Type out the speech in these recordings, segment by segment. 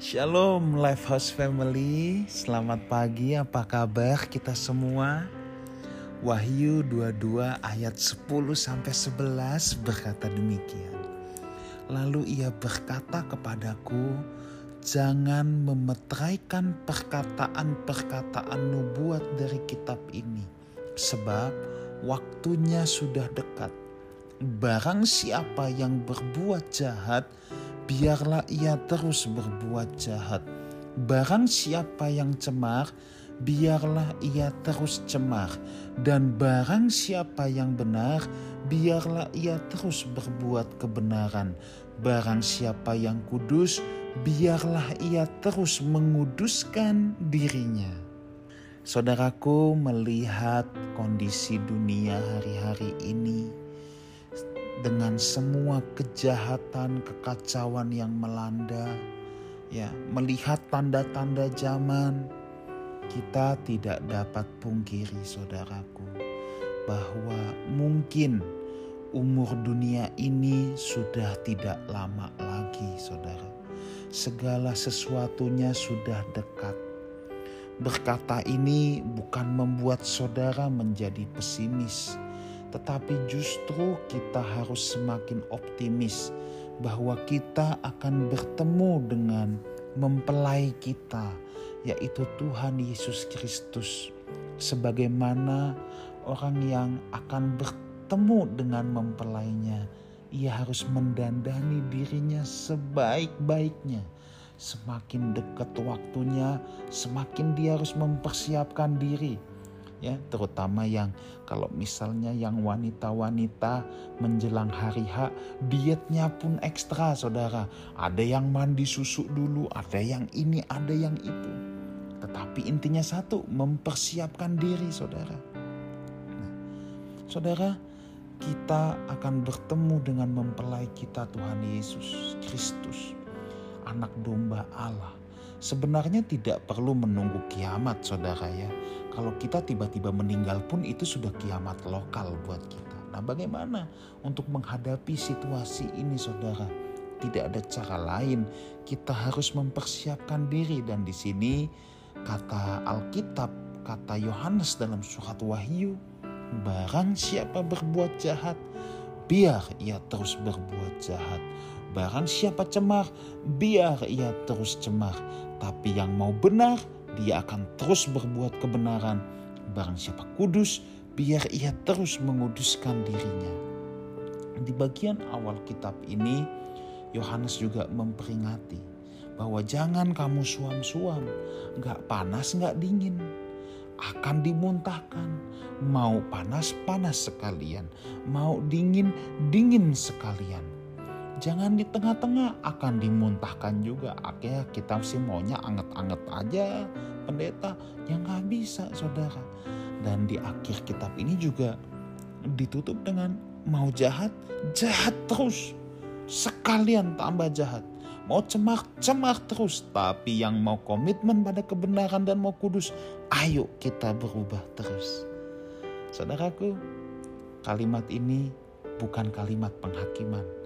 Shalom Lifehouse Family, selamat pagi apa kabar kita semua? Wahyu 22 ayat 10 sampai 11 berkata demikian. Lalu ia berkata kepadaku, jangan memetraikan perkataan-perkataan nubuat dari kitab ini, sebab waktunya sudah dekat. Barang siapa yang berbuat jahat, biarlah ia terus berbuat jahat. Barang siapa yang cemar, biarlah ia terus cemar. Dan barang siapa yang benar, biarlah ia terus berbuat kebenaran. Barang siapa yang kudus, biarlah ia terus menguduskan dirinya. Saudaraku melihat kondisi dunia hari-hari ini dengan semua kejahatan, kekacauan yang melanda, ya, melihat tanda-tanda zaman, kita tidak dapat pungkiri saudaraku bahwa mungkin umur dunia ini sudah tidak lama lagi, saudara. Segala sesuatunya sudah dekat. Berkata ini bukan membuat saudara menjadi pesimis, tetapi justru kita harus semakin optimis bahwa kita akan bertemu dengan mempelai kita, yaitu Tuhan Yesus Kristus, sebagaimana orang yang akan bertemu dengan mempelainya. Ia harus mendandani dirinya sebaik-baiknya. Semakin dekat waktunya, semakin dia harus mempersiapkan diri ya terutama yang kalau misalnya yang wanita-wanita menjelang hari H dietnya pun ekstra saudara. Ada yang mandi susu dulu ada yang ini ada yang itu. Tetapi intinya satu mempersiapkan diri saudara. Nah, saudara kita akan bertemu dengan mempelai kita Tuhan Yesus Kristus anak domba Allah sebenarnya tidak perlu menunggu kiamat saudara ya kalau kita tiba-tiba meninggal pun itu sudah kiamat lokal buat kita. Nah, bagaimana untuk menghadapi situasi ini, saudara? Tidak ada cara lain. Kita harus mempersiapkan diri, dan di sini kata Alkitab, kata Yohanes dalam surat Wahyu, barang siapa berbuat jahat, biar ia terus berbuat jahat. Barang siapa cemar, biar ia terus cemar. Tapi yang mau benar, dia akan terus berbuat kebenaran. Barang siapa kudus, biar ia terus menguduskan dirinya. Di bagian awal kitab ini, Yohanes juga memperingati bahwa jangan kamu suam-suam, gak panas gak dingin, akan dimuntahkan. Mau panas panas sekalian, mau dingin dingin sekalian jangan di tengah-tengah akan dimuntahkan juga. Akhirnya kita sih maunya anget-anget aja pendeta. Yang nggak bisa saudara. Dan di akhir kitab ini juga ditutup dengan mau jahat jahat terus. Sekalian tambah jahat. Mau cemar cemar terus. Tapi yang mau komitmen pada kebenaran dan mau kudus ayo kita berubah terus. Saudaraku kalimat ini bukan kalimat penghakiman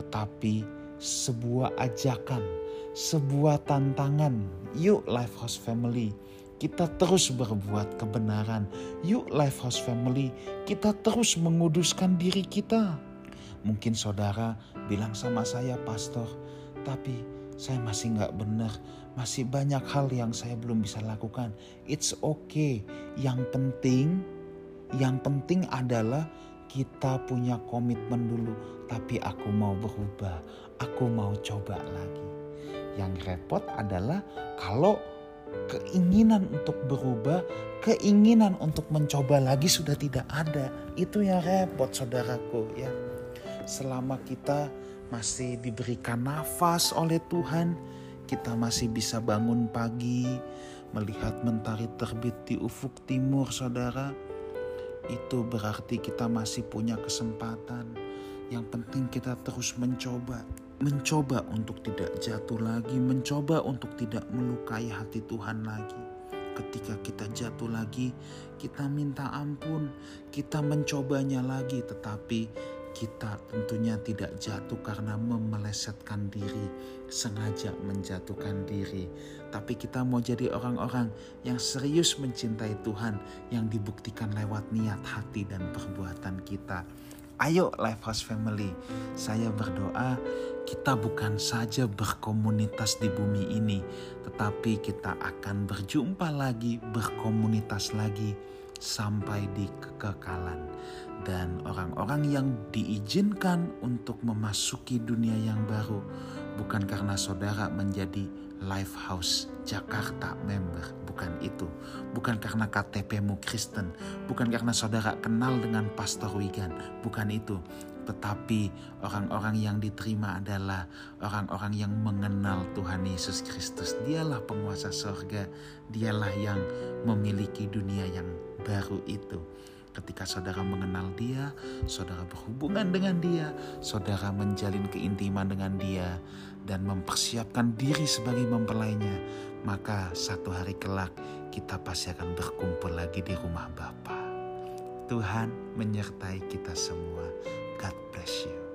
tetapi sebuah ajakan, sebuah tantangan. Yuk Lifehouse Family, kita terus berbuat kebenaran. Yuk Lifehouse Family, kita terus menguduskan diri kita. Mungkin saudara bilang sama saya, Pastor, tapi saya masih nggak benar, masih banyak hal yang saya belum bisa lakukan. It's okay. Yang penting, yang penting adalah kita punya komitmen dulu, tapi aku mau berubah, aku mau coba lagi. Yang repot adalah kalau keinginan untuk berubah, keinginan untuk mencoba lagi sudah tidak ada. Itu yang repot saudaraku ya. Selama kita masih diberikan nafas oleh Tuhan, kita masih bisa bangun pagi, melihat mentari terbit di ufuk timur saudara itu berarti kita masih punya kesempatan. Yang penting kita terus mencoba, mencoba untuk tidak jatuh lagi, mencoba untuk tidak melukai hati Tuhan lagi. Ketika kita jatuh lagi, kita minta ampun, kita mencobanya lagi, tetapi kita tentunya tidak jatuh karena memelesetkan diri, sengaja menjatuhkan diri, tapi kita mau jadi orang-orang yang serius mencintai Tuhan, yang dibuktikan lewat niat hati dan perbuatan kita. Ayo Lifehouse Family, saya berdoa kita bukan saja berkomunitas di bumi ini, tetapi kita akan berjumpa lagi, berkomunitas lagi sampai di kekekalan. Dan orang-orang yang diizinkan untuk memasuki dunia yang baru bukan karena saudara menjadi Lifehouse Jakarta member, bukan itu. Bukan karena KTPmu Kristen, bukan karena saudara kenal dengan Pastor Wigan, bukan itu. Tetapi orang-orang yang diterima adalah orang-orang yang mengenal Tuhan Yesus Kristus. Dialah penguasa sorga, dialah yang memiliki dunia yang baru itu. Ketika saudara mengenal Dia, saudara berhubungan dengan Dia, saudara menjalin keintiman dengan Dia, dan mempersiapkan diri sebagai mempelainya, maka satu hari kelak kita pasti akan berkumpul lagi di rumah Bapa. Tuhan menyertai kita semua. God bless you.